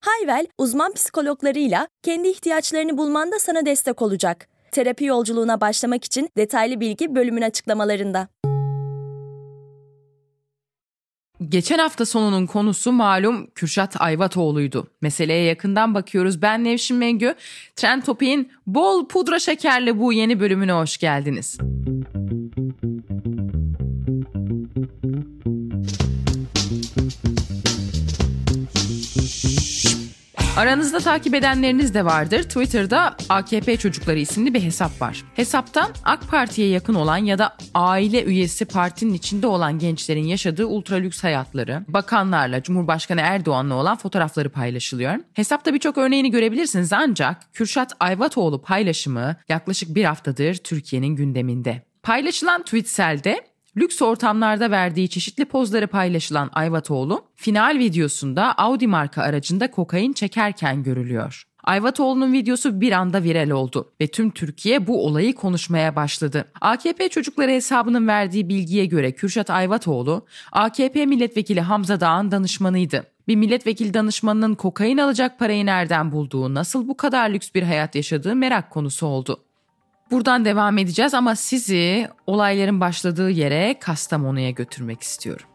Hayvel, uzman psikologlarıyla kendi ihtiyaçlarını bulmanda sana destek olacak. Terapi yolculuğuna başlamak için detaylı bilgi bölümün açıklamalarında. Geçen hafta sonunun konusu malum Kürşat Ayvatoğlu'ydu. Meseleye yakından bakıyoruz. Ben Nevşin Mengü. Trend Topik'in bol pudra şekerli bu yeni bölümüne hoş geldiniz. Aranızda takip edenleriniz de vardır. Twitter'da AKP Çocukları isimli bir hesap var. Hesaptan AK Parti'ye yakın olan ya da aile üyesi partinin içinde olan gençlerin yaşadığı ultra lüks hayatları, bakanlarla, Cumhurbaşkanı Erdoğan'la olan fotoğrafları paylaşılıyor. Hesapta birçok örneğini görebilirsiniz ancak Kürşat Ayvatoğlu paylaşımı yaklaşık bir haftadır Türkiye'nin gündeminde. Paylaşılan tweetselde Lüks ortamlarda verdiği çeşitli pozları paylaşılan Ayvatoğlu, final videosunda Audi marka aracında kokain çekerken görülüyor. Ayvatoğlu'nun videosu bir anda viral oldu ve tüm Türkiye bu olayı konuşmaya başladı. AKP çocukları hesabının verdiği bilgiye göre Kürşat Ayvatoğlu, AKP milletvekili Hamza Dağ'ın danışmanıydı. Bir milletvekili danışmanının kokain alacak parayı nereden bulduğu, nasıl bu kadar lüks bir hayat yaşadığı merak konusu oldu. Buradan devam edeceğiz ama sizi olayların başladığı yere Kastamonu'ya götürmek istiyorum.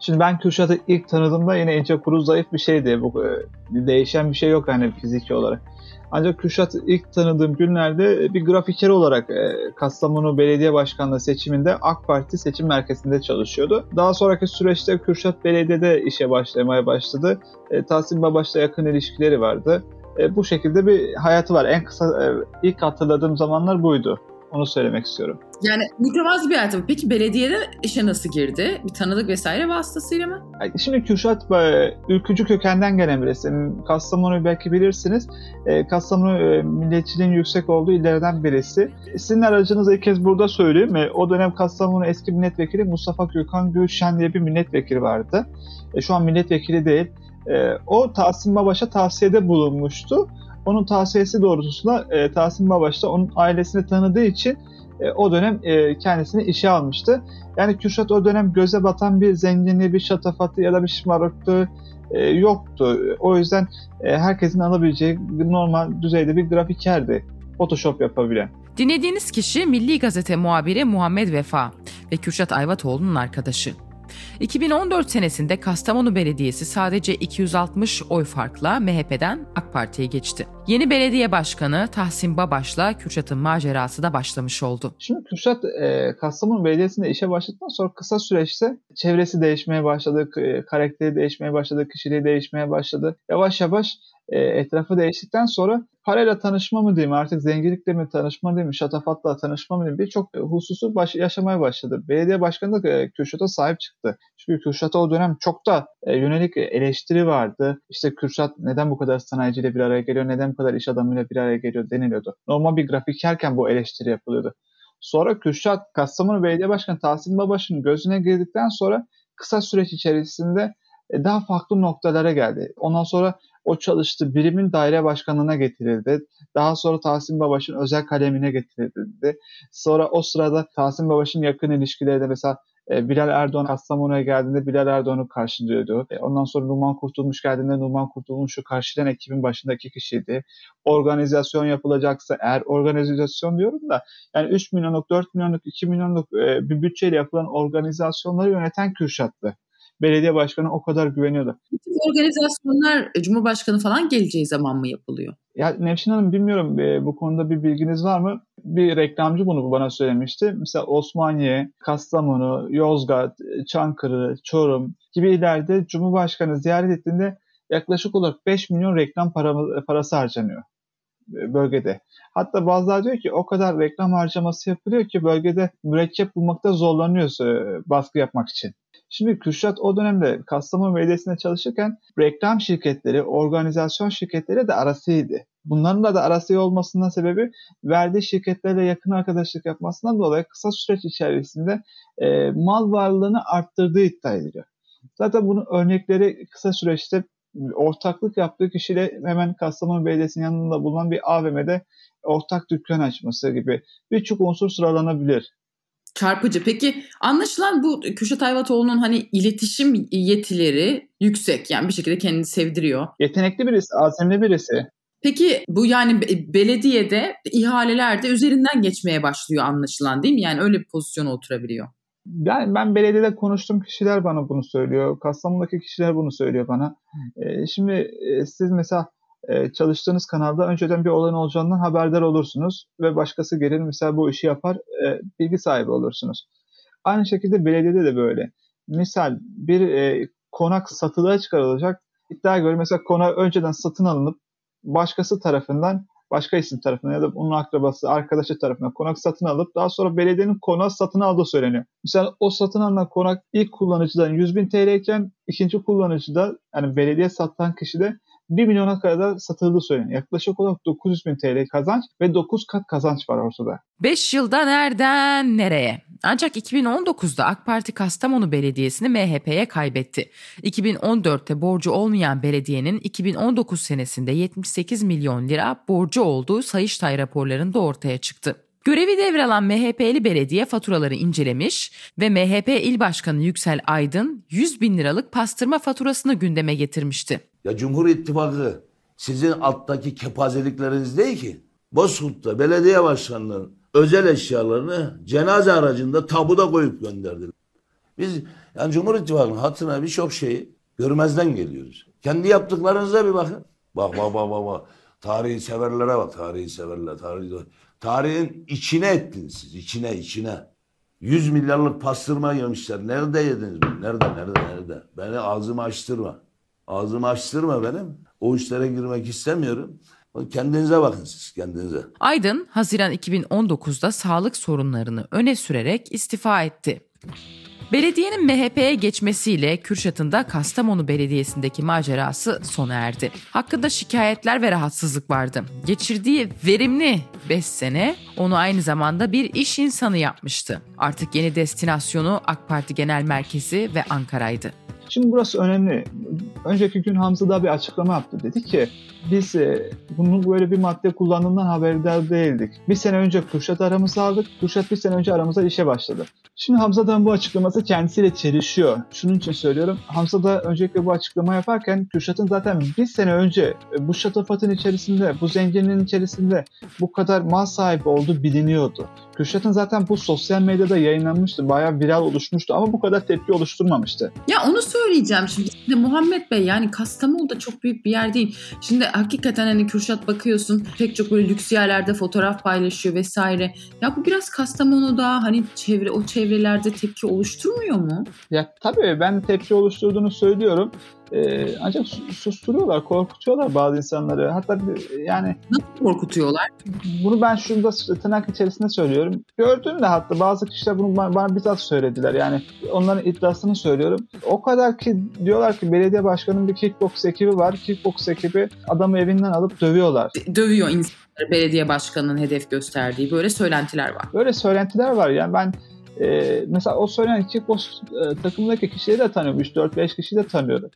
Şimdi ben Kürşat'ı ilk tanıdığımda yine ince kuru zayıf bir şeydi. Bu e, değişen bir şey yok yani fiziki olarak. Ancak Kürşat'ı ilk tanıdığım günlerde bir grafiker olarak e, Kastamonu Belediye Başkanlığı seçiminde AK Parti seçim merkezinde çalışıyordu. Daha sonraki süreçte Kürşat Belediye'de işe başlamaya başladı. E, Tahsin Babaş'la yakın ilişkileri vardı e, bu şekilde bir hayatı var. En kısa e, ilk hatırladığım zamanlar buydu. Onu söylemek istiyorum. Yani mütevazı bir hayatı. Peki belediyede işe nasıl girdi? Bir tanıdık vesaire vasıtasıyla mı? Şimdi Kürşat e, ülkücü kökenden gelen birisi. Kastamonu'yu belki bilirsiniz. E, Kastamonu e, milliyetçiliğin yüksek olduğu illerden birisi. Sizin aracınızı ilk kez burada söyleyeyim. O dönem Kastamonu eski milletvekili Mustafa Gökhan Gülşen diye bir milletvekili vardı. Şu an milletvekili değil. E, o Tahsin Babaş'a tavsiyede bulunmuştu. Onun tavsiyesi doğrultusunda e, Tahsin Babaş da onun ailesini tanıdığı için e, o dönem e, kendisini işe almıştı. Yani Kürşat o dönem göze batan bir zenginliği, bir şatafatı ya da bir şımarıklığı e, yoktu. O yüzden e, herkesin alabileceği normal düzeyde bir grafikerdi. Photoshop yapabilen. Dinlediğiniz kişi Milli Gazete muhabiri Muhammed Vefa ve Kürşat Ayvatoğlu'nun arkadaşı. 2014 senesinde Kastamonu Belediyesi sadece 260 oy farkla MHP'den AK Parti'ye geçti. Yeni belediye başkanı Tahsin Babaş'la Kürşat'ın macerası da başlamış oldu. Şimdi Kürşat e, Kastamonu Belediyesi'nde işe başladıktan sonra kısa süreçte çevresi değişmeye başladı, e, karakteri değişmeye başladı, kişiliği değişmeye başladı. Yavaş yavaş e, etrafı değiştikten sonra parayla tanışma mı diyeyim artık zenginlikle mi tanışma diyeyim şatafatla tanışma mı diyeyim birçok hususu baş, yaşamaya başladı. Belediye başkanı da e, Kürşat'a sahip çıktı. Çünkü Kürşat'a o dönem çok da e, yönelik eleştiri vardı. İşte Kürşat neden bu kadar sanayiciyle bir araya geliyor, neden kadar iş adamıyla bir araya geliyor deniliyordu. Normal bir grafikerken bu eleştiri yapılıyordu. Sonra Kürşat Kastamonu Belediye Başkanı Tahsin Babaş'ın gözüne girdikten sonra kısa süreç içerisinde e, daha farklı noktalara geldi. Ondan sonra o çalıştı birimin daire başkanlığına getirildi. Daha sonra Tahsin Babaş'ın özel kalemine getirildi. Sonra o sırada Tahsin Babaş'ın yakın ilişkileri de mesela Bilal Erdoğan Kastamonu'ya geldiğinde Bilal Erdoğan'ı karşılıyordu. E, ondan sonra Numan Kurtulmuş geldiğinde Numan Kurtulmuş'u karşılayan ekibin başındaki kişiydi. Organizasyon yapılacaksa eğer organizasyon diyorum da yani 3 milyonluk, 4 milyonluk, 2 milyonluk e, bir bütçeyle yapılan organizasyonları yöneten Kürşat'tı belediye başkanı o kadar güveniyordu. Bu organizasyonlar e, Cumhurbaşkanı falan geleceği zaman mı yapılıyor? Ya Nevşin Hanım bilmiyorum e, bu konuda bir bilginiz var mı? Bir reklamcı bunu bana söylemişti. Mesela Osmaniye, Kastamonu, Yozgat, Çankırı, Çorum gibi illerde Cumhurbaşkanı ziyaret ettiğinde yaklaşık olarak 5 milyon reklam para, parası harcanıyor e, bölgede. Hatta bazıları diyor ki o kadar reklam harcaması yapılıyor ki bölgede mürekkep bulmakta zorlanıyoruz baskı yapmak için. Şimdi Kürşat o dönemde Kastamonu Belediyesi'nde çalışırken reklam şirketleri, organizasyon şirketleri de arasıydı. Bunların da, da arası olmasından sebebi verdiği şirketlerle yakın arkadaşlık yapmasından dolayı kısa süreç içerisinde e, mal varlığını arttırdığı iddia ediliyor. Zaten bunun örnekleri kısa süreçte ortaklık yaptığı kişiyle hemen Kastamonu Belediyesi'nin yanında bulunan bir AVM'de ortak dükkan açması gibi birçok unsur sıralanabilir. Çarpıcı. Peki anlaşılan bu Kürşat Ayvatoğlu'nun hani iletişim yetileri yüksek. Yani bir şekilde kendini sevdiriyor. Yetenekli birisi, azimli birisi. Peki bu yani belediyede ihalelerde üzerinden geçmeye başlıyor anlaşılan değil mi? Yani öyle bir pozisyona oturabiliyor. Yani ben belediyede konuştuğum kişiler bana bunu söylüyor. Kastamonu'daki kişiler bunu söylüyor bana. Ee, şimdi e, siz mesela e, çalıştığınız kanalda önceden bir olayın olacağından haberdar olursunuz ve başkası gelir mesela bu işi yapar e, bilgi sahibi olursunuz. Aynı şekilde belediyede de böyle. Misal bir e, konak satılığa çıkarılacak. İddia göre mesela konak önceden satın alınıp başkası tarafından başka isim tarafından ya da onun akrabası, arkadaşı tarafından konak satın alıp daha sonra belediyenin konağı satın aldığı söyleniyor. Mesela o satın alınan konak ilk kullanıcıdan 100 bin TL iken ikinci kullanıcıda yani belediye satan kişi de 1 milyona kadar satıldığı söyleniyor. Yaklaşık olarak 900 bin TL kazanç ve 9 kat kazanç var ortada. 5 yılda nereden nereye? Ancak 2019'da AK Parti Kastamonu Belediyesi'ni MHP'ye kaybetti. 2014'te borcu olmayan belediyenin 2019 senesinde 78 milyon lira borcu olduğu Sayıştay raporlarında ortaya çıktı. Görevi devralan MHP'li belediye faturaları incelemiş ve MHP İl Başkanı Yüksel Aydın 100 bin liralık pastırma faturasını gündeme getirmişti. Ya Cumhur İttifakı sizin alttaki kepazelikleriniz değil ki. Bozkurt'ta belediye başkanının özel eşyalarını cenaze aracında tabuda koyup gönderdiler. Biz yani Cumhur İttifakı'nın hatırına birçok şeyi görmezden geliyoruz. Kendi yaptıklarınıza bir bakın. Bak bak bak bak. bak. Tarihi severlere bak. Tarihi severler. Tarihi, tarihin içine ettiniz siz. içine içine. 100 milyarlık pastırma yemişler. Nerede yediniz? Nerede nerede nerede? Beni ağzımı açtırma. Ağzımı açtırma benim. O işlere girmek istemiyorum. Kendinize bakın siz kendinize. Aydın Haziran 2019'da sağlık sorunlarını öne sürerek istifa etti. Belediyenin MHP'ye geçmesiyle Kürşat'ın da Kastamonu Belediyesi'ndeki macerası sona erdi. Hakkında şikayetler ve rahatsızlık vardı. Geçirdiği verimli 5 sene onu aynı zamanda bir iş insanı yapmıştı. Artık yeni destinasyonu AK Parti Genel Merkezi ve Ankara'ydı. Şimdi burası önemli. Önceki gün Hamza da bir açıklama yaptı. Dedi ki biz e, bunun böyle bir madde kullandığından haberdar değildik. Bir sene önce Kürşat aramızı aldık. Kürşat bir sene önce aramıza işe başladı. Şimdi Hamza'dan bu açıklaması kendisiyle çelişiyor. Şunun için söylüyorum. Hamza da öncelikle bu açıklama yaparken Kürşat'ın zaten bir sene önce e, bu şatafatın içerisinde, bu zenginliğin içerisinde bu kadar mal sahibi olduğu biliniyordu. Kürşat'ın zaten bu sosyal medyada yayınlanmıştı. Bayağı viral oluşmuştu ama bu kadar tepki oluşturmamıştı. Ya onu söyleyeceğim şimdi. De Muhammed Bey yani Kastamonu da çok büyük bir yer değil. Şimdi hakikaten hani Kürşat bakıyorsun pek çok böyle lüks yerlerde fotoğraf paylaşıyor vesaire. Ya bu biraz Kastamonu'da hani çevre o çevrelerde tepki oluşturmuyor mu? Ya tabii ben tepki oluşturduğunu söylüyorum. E, ancak susturuyorlar, korkutuyorlar bazı insanları. Hatta yani... Nasıl korkutuyorlar? Bunu ben şurada tırnak içerisinde söylüyorum. Gördüğümde hatta bazı kişiler bunu bana, bana bizzat söylediler. Yani onların iddiasını söylüyorum. O kadar ki diyorlar ki belediye başkanının bir kickbox ekibi var. Kickbox ekibi adamı evinden alıp dövüyorlar. Dövüyor insanları belediye başkanının hedef gösterdiği böyle söylentiler var. Böyle söylentiler var. Yani ben e, mesela o söylenen kickbox e, takımındaki kişileri de tanıyorum. 3-4-5 kişiyi de tanıyorum.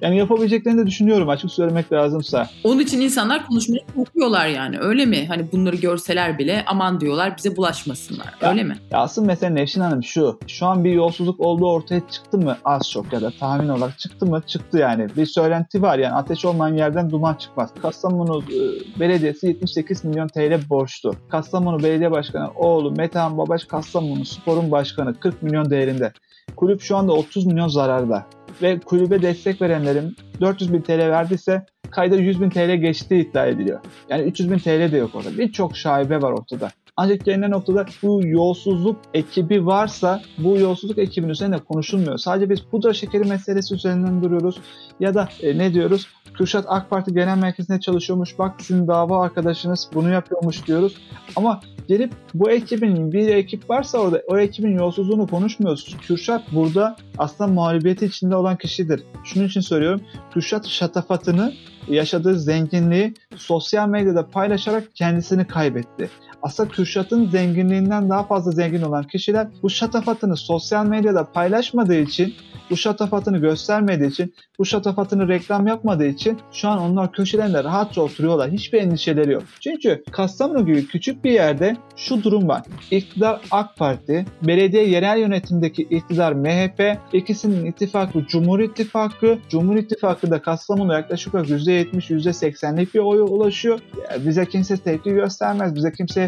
Yani yapabileceklerini de düşünüyorum açık söylemek lazımsa. Onun için insanlar konuşmayı korkuyorlar yani öyle mi? Hani bunları görseler bile aman diyorlar bize bulaşmasınlar ya, öyle mi? Ya asıl mesele Nevşin Hanım şu. Şu an bir yolsuzluk olduğu ortaya çıktı mı az çok ya da tahmin olarak çıktı mı? Çıktı yani. Bir söylenti var yani ateş olmayan yerden duman çıkmaz. Kastamonu e, Belediyesi 78 milyon TL borçlu. Kastamonu Belediye Başkanı oğlu Metehan Babaş Kastamonu Spor'un başkanı 40 milyon değerinde. Kulüp şu anda 30 milyon zararda ve kulübe destek verenlerin 400 bin TL verdiyse kayda 100 bin TL geçtiği iddia ediliyor. Yani 300 bin TL de yok orada. Birçok şaibe var ortada. Ancak gelinen noktada bu yolsuzluk ekibi varsa bu yolsuzluk ekibinin üzerinde konuşulmuyor. Sadece biz pudra şekeri meselesi üzerinden duruyoruz. Ya da e, ne diyoruz? Kürşat AK Parti Genel Merkezi'nde çalışıyormuş. Bak sizin dava arkadaşınız bunu yapıyormuş diyoruz. Ama gelip bu ekibin bir ekip varsa orada o ekibin yolsuzluğunu konuşmuyoruz. Kürşat burada aslında mağlubiyeti içinde olan kişidir. Şunun için söylüyorum. Kürşat şatafatını yaşadığı zenginliği sosyal medyada paylaşarak kendisini kaybetti. Aslında Kürşat'ın zenginliğinden daha fazla zengin olan kişiler bu şatafatını sosyal medyada paylaşmadığı için, bu şatafatını göstermediği için, bu şatafatını reklam yapmadığı için şu an onlar köşelerinde rahatça oturuyorlar. Hiçbir endişeleri yok. Çünkü Kastamonu gibi küçük bir yerde şu durum var. İktidar AK Parti, belediye yerel yönetimdeki iktidar MHP, ikisinin ittifakı Cumhur İttifakı. Cumhur İttifakı da Kastamonu yaklaşık olarak %70, %80'lik bir oya ulaşıyor. Bize kimse tepki göstermez, bize kimse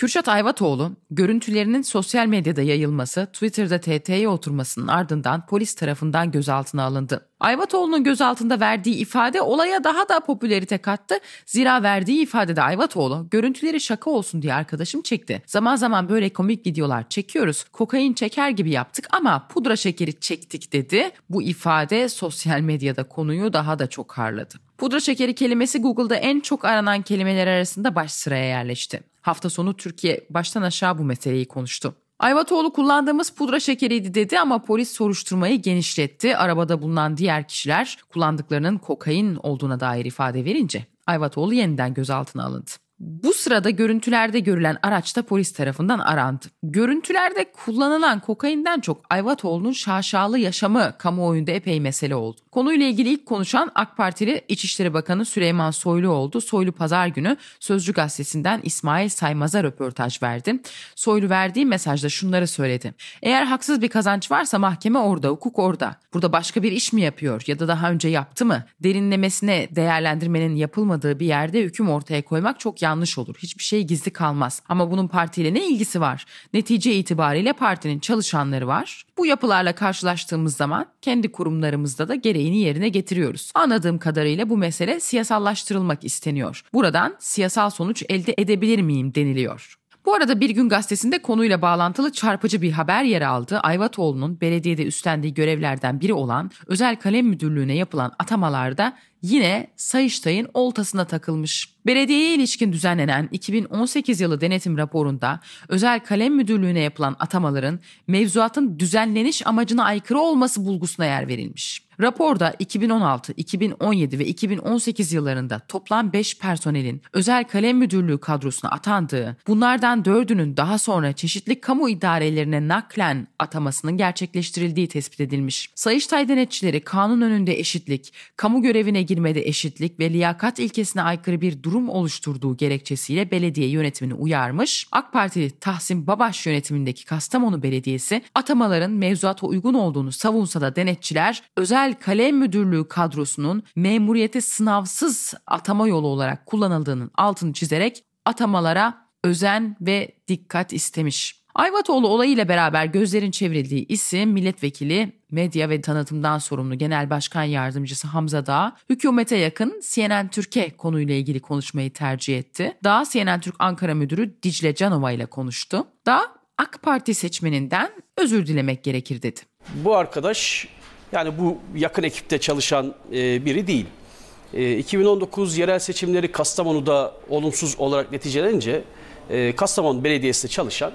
Kürşat Ayvatoğlu, görüntülerinin sosyal medyada yayılması, Twitter'da TT'ye oturmasının ardından polis tarafından gözaltına alındı. Ayvatoğlu'nun gözaltında verdiği ifade olaya daha da popülerite kattı. Zira verdiği ifadede Ayvatoğlu, görüntüleri şaka olsun diye arkadaşım çekti. Zaman zaman böyle komik videolar çekiyoruz. Kokain çeker gibi yaptık ama pudra şekeri çektik dedi. Bu ifade sosyal medyada konuyu daha da çok harladı. Pudra şekeri kelimesi Google'da en çok aranan kelimeler arasında baş sıraya yerleşti. Hafta sonu Türkiye baştan aşağı bu meseleyi konuştu. Ayvatoğlu kullandığımız pudra şekeriydi dedi ama polis soruşturmayı genişletti. Arabada bulunan diğer kişiler kullandıklarının kokain olduğuna dair ifade verince Ayvatoğlu yeniden gözaltına alındı. Bu sırada görüntülerde görülen araç da polis tarafından arandı. Görüntülerde kullanılan kokainden çok Ayvatoğlu'nun şaşalı yaşamı kamuoyunda epey mesele oldu. Konuyla ilgili ilk konuşan AK Partili İçişleri Bakanı Süleyman Soylu oldu. Soylu pazar günü Sözcü Gazetesi'nden İsmail Saymaz'a röportaj verdi. Soylu verdiği mesajda şunları söyledi. Eğer haksız bir kazanç varsa mahkeme orada, hukuk orada. Burada başka bir iş mi yapıyor ya da daha önce yaptı mı? Derinlemesine değerlendirmenin yapılmadığı bir yerde hüküm ortaya koymak çok yanlış olur. Hiçbir şey gizli kalmaz. Ama bunun partiyle ne ilgisi var? Netice itibariyle partinin çalışanları var. Bu yapılarla karşılaştığımız zaman kendi kurumlarımızda da gereğini yerine getiriyoruz. Anladığım kadarıyla bu mesele siyasallaştırılmak isteniyor. Buradan siyasal sonuç elde edebilir miyim deniliyor. Bu arada Bir Gün Gazetesi'nde konuyla bağlantılı çarpıcı bir haber yer aldı. Ayvatoğlu'nun belediyede üstlendiği görevlerden biri olan özel kalem müdürlüğüne yapılan atamalarda yine Sayıştay'ın oltasına takılmış. Belediyeye ilişkin düzenlenen 2018 yılı denetim raporunda özel kalem müdürlüğüne yapılan atamaların mevzuatın düzenleniş amacına aykırı olması bulgusuna yer verilmiş. Raporda 2016, 2017 ve 2018 yıllarında toplam 5 personelin özel kalem müdürlüğü kadrosuna atandığı, bunlardan 4'ünün daha sonra çeşitli kamu idarelerine naklen atamasının gerçekleştirildiği tespit edilmiş. Sayıştay denetçileri kanun önünde eşitlik, kamu görevine girmede eşitlik ve liyakat ilkesine aykırı bir durum oluşturduğu gerekçesiyle belediye yönetimini uyarmış. AK Partili Tahsin Babaş yönetimindeki Kastamonu Belediyesi atamaların mevzuata uygun olduğunu savunsa da denetçiler özel kalem müdürlüğü kadrosunun memuriyete sınavsız atama yolu olarak kullanıldığının altını çizerek atamalara özen ve dikkat istemiş. Ayvatoğlu olayıyla beraber gözlerin çevrildiği isim milletvekili medya ve tanıtımdan sorumlu Genel Başkan Yardımcısı Hamza Dağ, hükümete yakın CNN Türkiye konuyla ilgili konuşmayı tercih etti. Dağ, CNN Türk Ankara Müdürü Dicle Canova ile konuştu. Dağ, AK Parti seçmeninden özür dilemek gerekir dedi. Bu arkadaş yani bu yakın ekipte çalışan e, biri değil. E, 2019 yerel seçimleri Kastamonu'da olumsuz olarak neticelenince e, Kastamonu Belediyesi'nde çalışan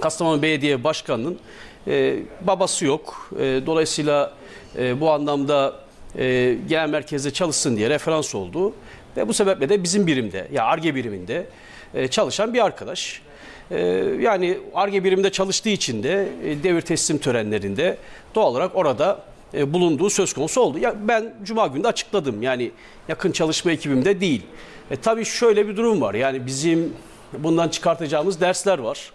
Kastamonu Belediye Başkanı'nın e, babası yok. E, dolayısıyla e, bu anlamda e, genel merkezde çalışsın diye referans oldu. Ve bu sebeple de bizim birimde, ya ARGE biriminde e, çalışan bir arkadaş. E, yani ARGE biriminde çalıştığı için de e, devir teslim törenlerinde doğal olarak orada e, bulunduğu söz konusu oldu. Ya ben cuma günü de açıkladım. Yani yakın çalışma ekibimde değil. E, tabii şöyle bir durum var. Yani bizim bundan çıkartacağımız dersler var.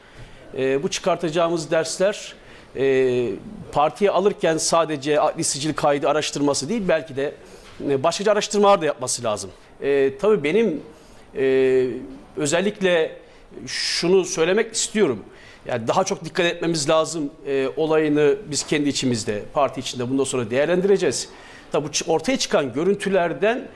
E, bu çıkartacağımız dersler e, partiye alırken sadece adli sicil kaydı araştırması değil belki de e, başlıca araştırmalar da yapması lazım. E, tabii benim e, özellikle şunu söylemek istiyorum. Yani daha çok dikkat etmemiz lazım e, olayını biz kendi içimizde, parti içinde bundan sonra değerlendireceğiz. Tabii bu ortaya çıkan görüntülerden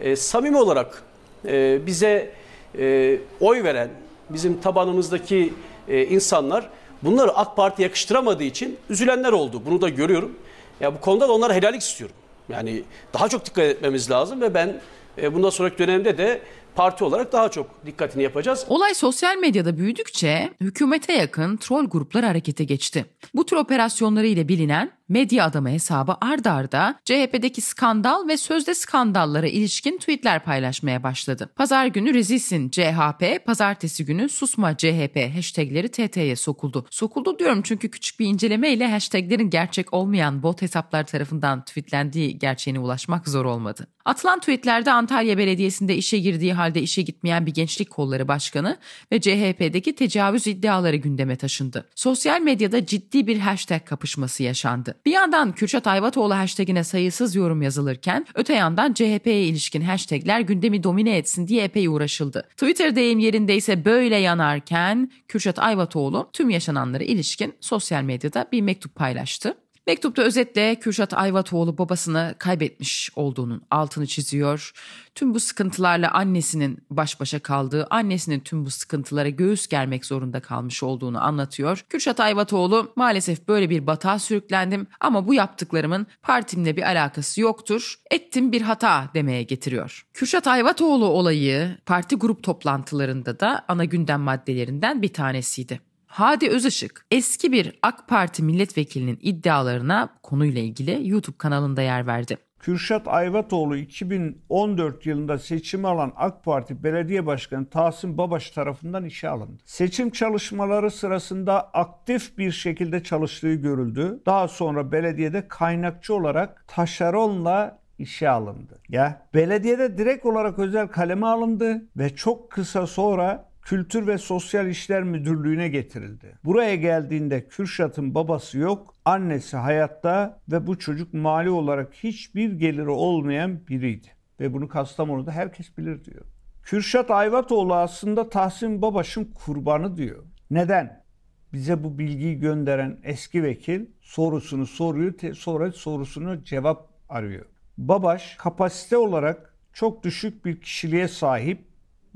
e, samimi olarak e, bize e, oy veren, bizim tabanımızdaki e, insanlar bunları AK Parti yakıştıramadığı için üzülenler oldu. Bunu da görüyorum. Ya bu konuda da onlara helallik istiyorum. Yani daha çok dikkat etmemiz lazım ve ben e, bundan sonraki dönemde de parti olarak daha çok dikkatini yapacağız. Olay sosyal medyada büyüdükçe hükümete yakın troll gruplar harekete geçti. Bu tür operasyonları ile bilinen medya adamı hesabı ardarda arda CHP'deki skandal ve sözde skandallara ilişkin tweetler paylaşmaya başladı. Pazar günü rezilsin CHP, pazartesi günü susma CHP hashtagleri TT'ye sokuldu. Sokuldu diyorum çünkü küçük bir inceleme ile hashtaglerin gerçek olmayan bot hesaplar tarafından tweetlendiği gerçeğine ulaşmak zor olmadı. Atılan tweetlerde Antalya Belediyesi'nde işe girdiği halde işe gitmeyen bir gençlik kolları başkanı ve CHP'deki tecavüz iddiaları gündeme taşındı. Sosyal medyada ciddi bir hashtag kapışması yaşandı. Bir yandan Kürşat Ayvatoğlu hashtagine sayısız yorum yazılırken öte yandan CHP'ye ilişkin hashtagler gündemi domine etsin diye epey uğraşıldı. Twitter deyim yerinde ise böyle yanarken Kürşat Ayvatoğlu tüm yaşananlara ilişkin sosyal medyada bir mektup paylaştı. Mektupta özetle Kürşat Ayvatoğlu babasını kaybetmiş olduğunun altını çiziyor. Tüm bu sıkıntılarla annesinin baş başa kaldığı, annesinin tüm bu sıkıntılara göğüs germek zorunda kalmış olduğunu anlatıyor. Kürşat Ayvatoğlu maalesef böyle bir batağa sürüklendim ama bu yaptıklarımın partimle bir alakası yoktur. Ettim bir hata demeye getiriyor. Kürşat Ayvatoğlu olayı parti grup toplantılarında da ana gündem maddelerinden bir tanesiydi. Hadi Özışık eski bir AK Parti milletvekilinin iddialarına konuyla ilgili YouTube kanalında yer verdi. Kürşat Ayvatoğlu 2014 yılında seçim alan AK Parti Belediye Başkanı Tahsin Babaş tarafından işe alındı. Seçim çalışmaları sırasında aktif bir şekilde çalıştığı görüldü. Daha sonra belediyede kaynakçı olarak taşeronla işe alındı. Ya belediyede direkt olarak özel kaleme alındı ve çok kısa sonra Kültür ve Sosyal İşler Müdürlüğü'ne getirildi. Buraya geldiğinde Kürşat'ın babası yok, annesi hayatta ve bu çocuk mali olarak hiçbir geliri olmayan biriydi. Ve bunu Kastamonu'da herkes bilir diyor. Kürşat Ayvatoğlu aslında Tahsin Babaş'ın kurbanı diyor. Neden? Bize bu bilgiyi gönderen eski vekil sorusunu soruyor, sonra sorusunu cevap arıyor. Babaş kapasite olarak çok düşük bir kişiliğe sahip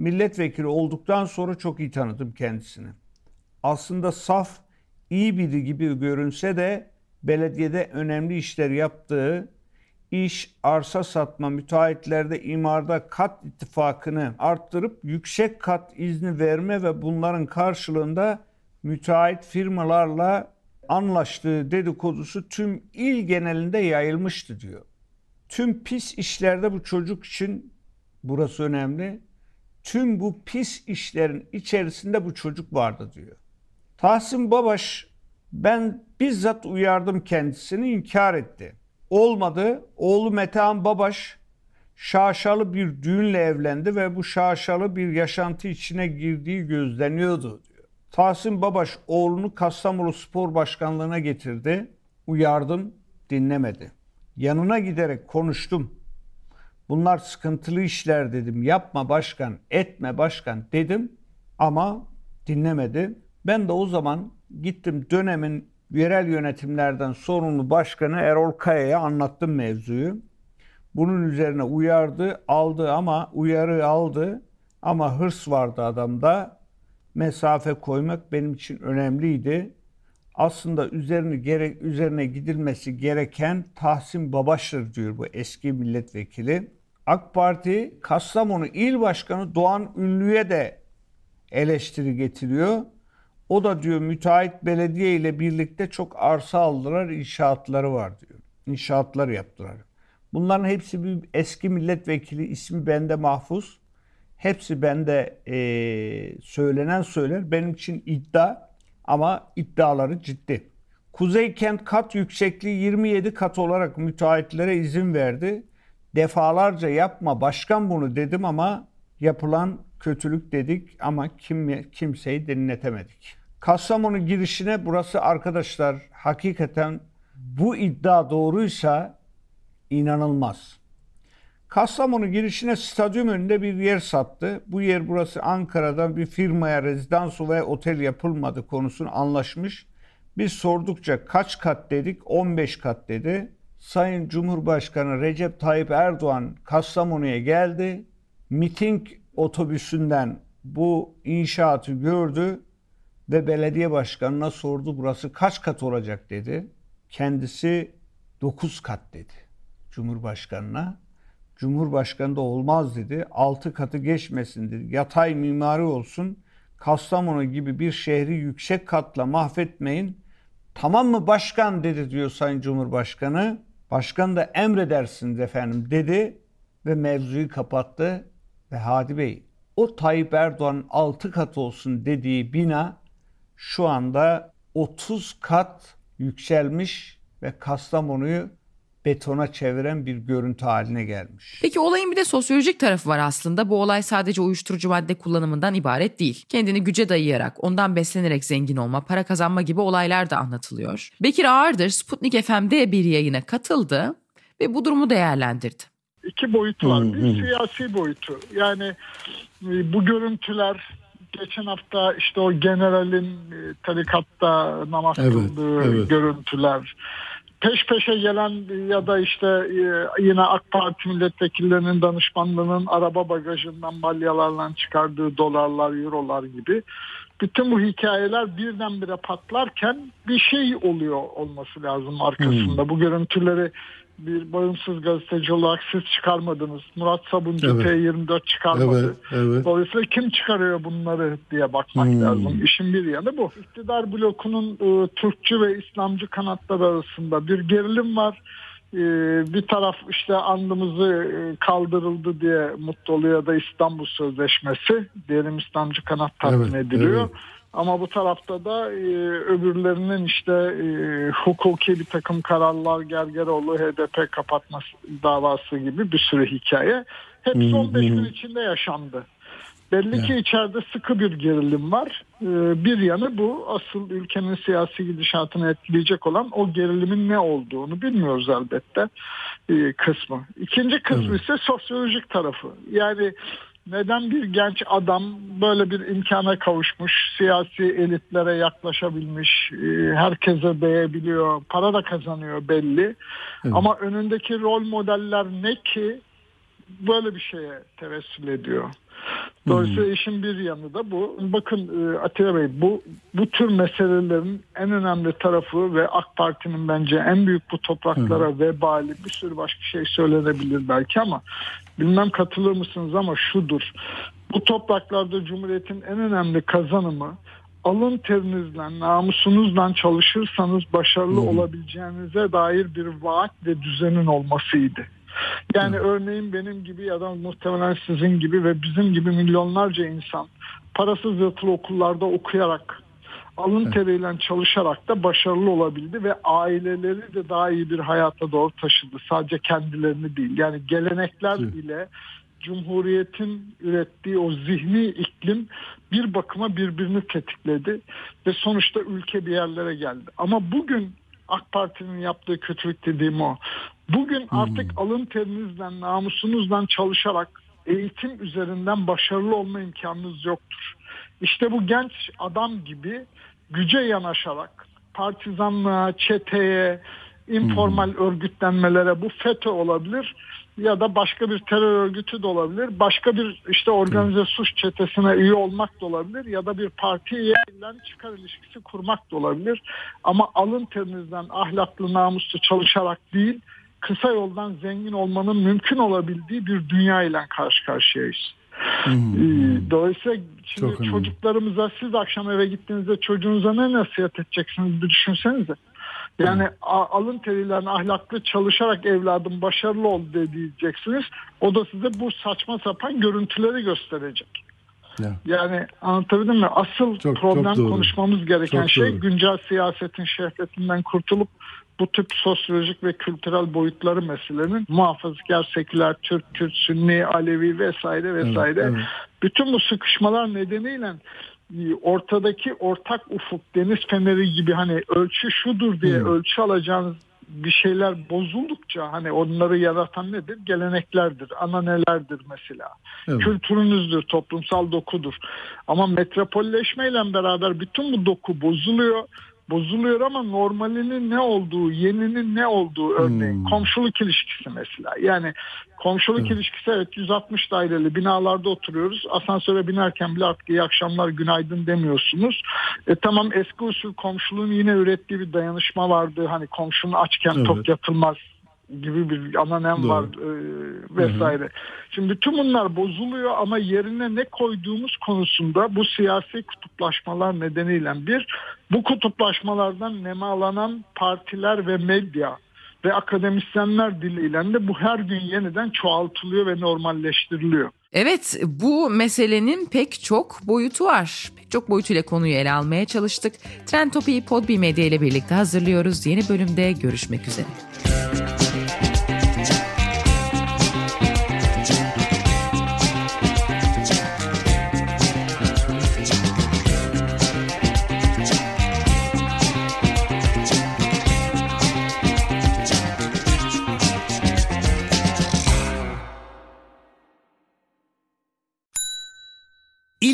milletvekili olduktan sonra çok iyi tanıdım kendisini. Aslında saf, iyi biri gibi görünse de belediyede önemli işler yaptığı, iş, arsa satma, müteahhitlerde imarda kat ittifakını arttırıp yüksek kat izni verme ve bunların karşılığında müteahhit firmalarla anlaştığı dedikodusu tüm il genelinde yayılmıştı diyor. Tüm pis işlerde bu çocuk için burası önemli tüm bu pis işlerin içerisinde bu çocuk vardı diyor. Tahsin Babaş ben bizzat uyardım kendisini inkar etti. Olmadı. Oğlu Metehan Babaş şaşalı bir düğünle evlendi ve bu şaşalı bir yaşantı içine girdiği gözleniyordu diyor. Tahsin Babaş oğlunu Kastamonu Spor Başkanlığı'na getirdi. Uyardım, dinlemedi. Yanına giderek konuştum. Bunlar sıkıntılı işler dedim. Yapma başkan, etme başkan dedim ama dinlemedi. Ben de o zaman gittim dönemin yerel yönetimlerden sorumlu başkanı Erol Kaya'ya anlattım mevzuyu. Bunun üzerine uyardı, aldı ama uyarı aldı ama hırs vardı adamda. Mesafe koymak benim için önemliydi. Aslında üzerine gerek üzerine gidilmesi gereken Tahsin Babaş'tır diyor bu eski milletvekili. AK Parti Kastamonu İl Başkanı Doğan Ünlü'ye de eleştiri getiriyor. O da diyor müteahhit belediye ile birlikte çok arsa aldılar, inşaatları var diyor. İnşaatlar yaptılar. Bunların hepsi bir eski milletvekili ismi bende mahfuz. Hepsi bende e, söylenen söyler. Benim için iddia ama iddiaları ciddi. Kuzey kent kat yüksekliği 27 kat olarak müteahhitlere izin verdi. Defalarca yapma başkan bunu dedim ama yapılan kötülük dedik ama kim, kimseyi dinletemedik. Kastamonu girişine burası arkadaşlar hakikaten bu iddia doğruysa inanılmaz. Kastamonu girişine stadyum önünde bir yer sattı. Bu yer burası Ankara'dan bir firmaya rezidans ve otel yapılmadı konusunu anlaşmış. Biz sordukça kaç kat dedik? 15 kat dedi. Sayın Cumhurbaşkanı Recep Tayyip Erdoğan Kastamonu'ya geldi. Miting otobüsünden bu inşaatı gördü ve belediye başkanına sordu burası kaç kat olacak dedi. Kendisi 9 kat dedi Cumhurbaşkanına. Cumhurbaşkanı da olmaz dedi. 6 katı geçmesin dedi. Yatay mimari olsun. Kastamonu gibi bir şehri yüksek katla mahvetmeyin. Tamam mı başkan dedi diyor Sayın Cumhurbaşkanı. Başkan da emredersiniz efendim dedi ve mevzuyu kapattı. Ve Hadi Bey o Tayyip Erdoğan 6 kat olsun dediği bina şu anda 30 kat yükselmiş ve Kastamonu'yu betona çeviren bir görüntü haline gelmiş. Peki olayın bir de sosyolojik tarafı var aslında. Bu olay sadece uyuşturucu madde kullanımından ibaret değil. Kendini güce dayayarak, ondan beslenerek zengin olma, para kazanma gibi olaylar da anlatılıyor. Bekir Ağırdır Sputnik FM'de bir yayına katıldı ve bu durumu değerlendirdi. İki boyut var. Bir siyasi boyutu. Yani e, bu görüntüler geçen hafta işte o generalin e, tarikatta namaz evet, kıldığı evet. görüntüler peş peşe gelen ya da işte e, yine AK Parti milletvekillerinin danışmanlığının araba bagajından balyalarla çıkardığı dolarlar, eurolar gibi bütün bu hikayeler birdenbire patlarken bir şey oluyor olması lazım arkasında. Hmm. Bu görüntüleri bir bağımsız gazeteci olarak siz çıkarmadınız. Murat Sabuncu evet. T24 çıkarmadı. Evet, evet. Dolayısıyla kim çıkarıyor bunları diye bakmak hmm. lazım. İşin bir yanı bu. İktidar blokunun e, Türkçü ve İslamcı kanatlar arasında bir gerilim var. E, bir taraf işte andımızı e, kaldırıldı diye mutlu oluyor da İstanbul Sözleşmesi. Diyelim İslamcı kanat tatmin evet, ediliyor. Evet. Ama bu tarafta da e, öbürlerinin işte e, hukuki bir takım kararlar Gergeroğlu HDP kapatması davası gibi bir sürü hikaye. Hepsi 15 gün içinde yaşandı. Belli ki içeride sıkı bir gerilim var. Ee, bir yanı bu. Asıl ülkenin siyasi gidişatını etkileyecek olan o gerilimin ne olduğunu bilmiyoruz elbette ee, kısmı. İkinci kısmı evet. ise sosyolojik tarafı. Yani neden bir genç adam böyle bir imkana kavuşmuş, siyasi elitlere yaklaşabilmiş, e, herkese değebiliyor, para da kazanıyor belli. Evet. Ama önündeki rol modeller ne ki böyle bir şeye tevessül ediyor. Dolayısıyla hmm. işin bir yanı da bu. Bakın e, Atilla Bey bu bu tür meselelerin en önemli tarafı ve AK Parti'nin bence en büyük bu topraklara hmm. vebali bir sürü başka şey söylenebilir belki ama bilmem katılır mısınız ama şudur. Bu topraklarda Cumhuriyet'in en önemli kazanımı alın terinizle, namusunuzla çalışırsanız başarılı hmm. olabileceğinize dair bir vaat ve düzenin olmasıydı. Yani Hı. örneğin benim gibi ya da muhtemelen sizin gibi ve bizim gibi milyonlarca insan parasız yatılı okullarda okuyarak alın teriyle çalışarak da başarılı olabildi ve aileleri de daha iyi bir hayata doğru taşıdı. Sadece kendilerini değil. Yani gelenekler Hı. ile Cumhuriyet'in ürettiği o zihni iklim bir bakıma birbirini tetikledi ve sonuçta ülke bir yerlere geldi. Ama bugün AK Parti'nin yaptığı kötülük dediğim o. Bugün hmm. artık alın terinizden, namusunuzdan çalışarak eğitim üzerinden başarılı olma imkanınız yoktur. İşte bu genç adam gibi güce yanaşarak partizanlığa, çeteye, informal hmm. örgütlenmelere bu FETÖ olabilir ya da başka bir terör örgütü de olabilir. Başka bir işte organize suç çetesine üye olmak da olabilir ya da bir partiye çıkar ilişkisi kurmak da olabilir. Ama alın terinizden ahlaklı namuslu çalışarak değil kısa yoldan zengin olmanın mümkün olabildiği bir dünya ile karşı karşıyayız. Hmm. Ee, dolayısıyla şimdi Çok çocuklarımıza siz akşam eve gittiğinizde çocuğunuza ne nasihat edeceksiniz bir düşünsenize. Yani hmm. alın teriyle ahlaklı çalışarak evladım başarılı ol diyeceksiniz. O da size bu saçma sapan görüntüleri gösterecek. Ya. Yani anlatabildim mi? Asıl çok, problem çok konuşmamız gereken çok şey doğru. güncel siyasetin şehvetinden kurtulup bu tip sosyolojik ve kültürel boyutları meselenin muhafazakar, seküler, Türk, Kürt, Sünni, Alevi vesaire vesaire. Evet, evet. Bütün bu sıkışmalar nedeniyle ortadaki ortak ufuk deniz feneri gibi hani ölçü şudur diye hmm. ölçü alacağınız bir şeyler bozuldukça hani onları yaratan nedir? Geleneklerdir, ananelerdir mesela. Evet. Kültürünüzdür, toplumsal dokudur. Ama metropolleşmeyle beraber bütün bu doku bozuluyor bozuluyor ama normalinin ne olduğu, yeninin ne olduğu örneğin hmm. komşuluk ilişkisi mesela. Yani komşuluk evet. ilişkisi evet 160 daireli binalarda oturuyoruz. Asansöre binerken bile artık iyi akşamlar günaydın demiyorsunuz. E tamam eski usul komşuluğun yine ürettiği bir dayanışma vardı. Hani komşunun açken evet. tok yatılmaz gibi bir ananem Doğru. var e, vesaire. Hı hı. Şimdi tüm bunlar bozuluyor ama yerine ne koyduğumuz konusunda bu siyasi kutuplaşmalar nedeniyle bir bu kutuplaşmalardan nemalanan partiler ve medya ve akademisyenler diliyle de bu her gün yeniden çoğaltılıyor ve normalleştiriliyor. Evet bu meselenin pek çok boyutu var. Pek çok boyutuyla konuyu ele almaya çalıştık. Trend Topi'yi Podbi Medya ile birlikte hazırlıyoruz. Yeni bölümde görüşmek üzere.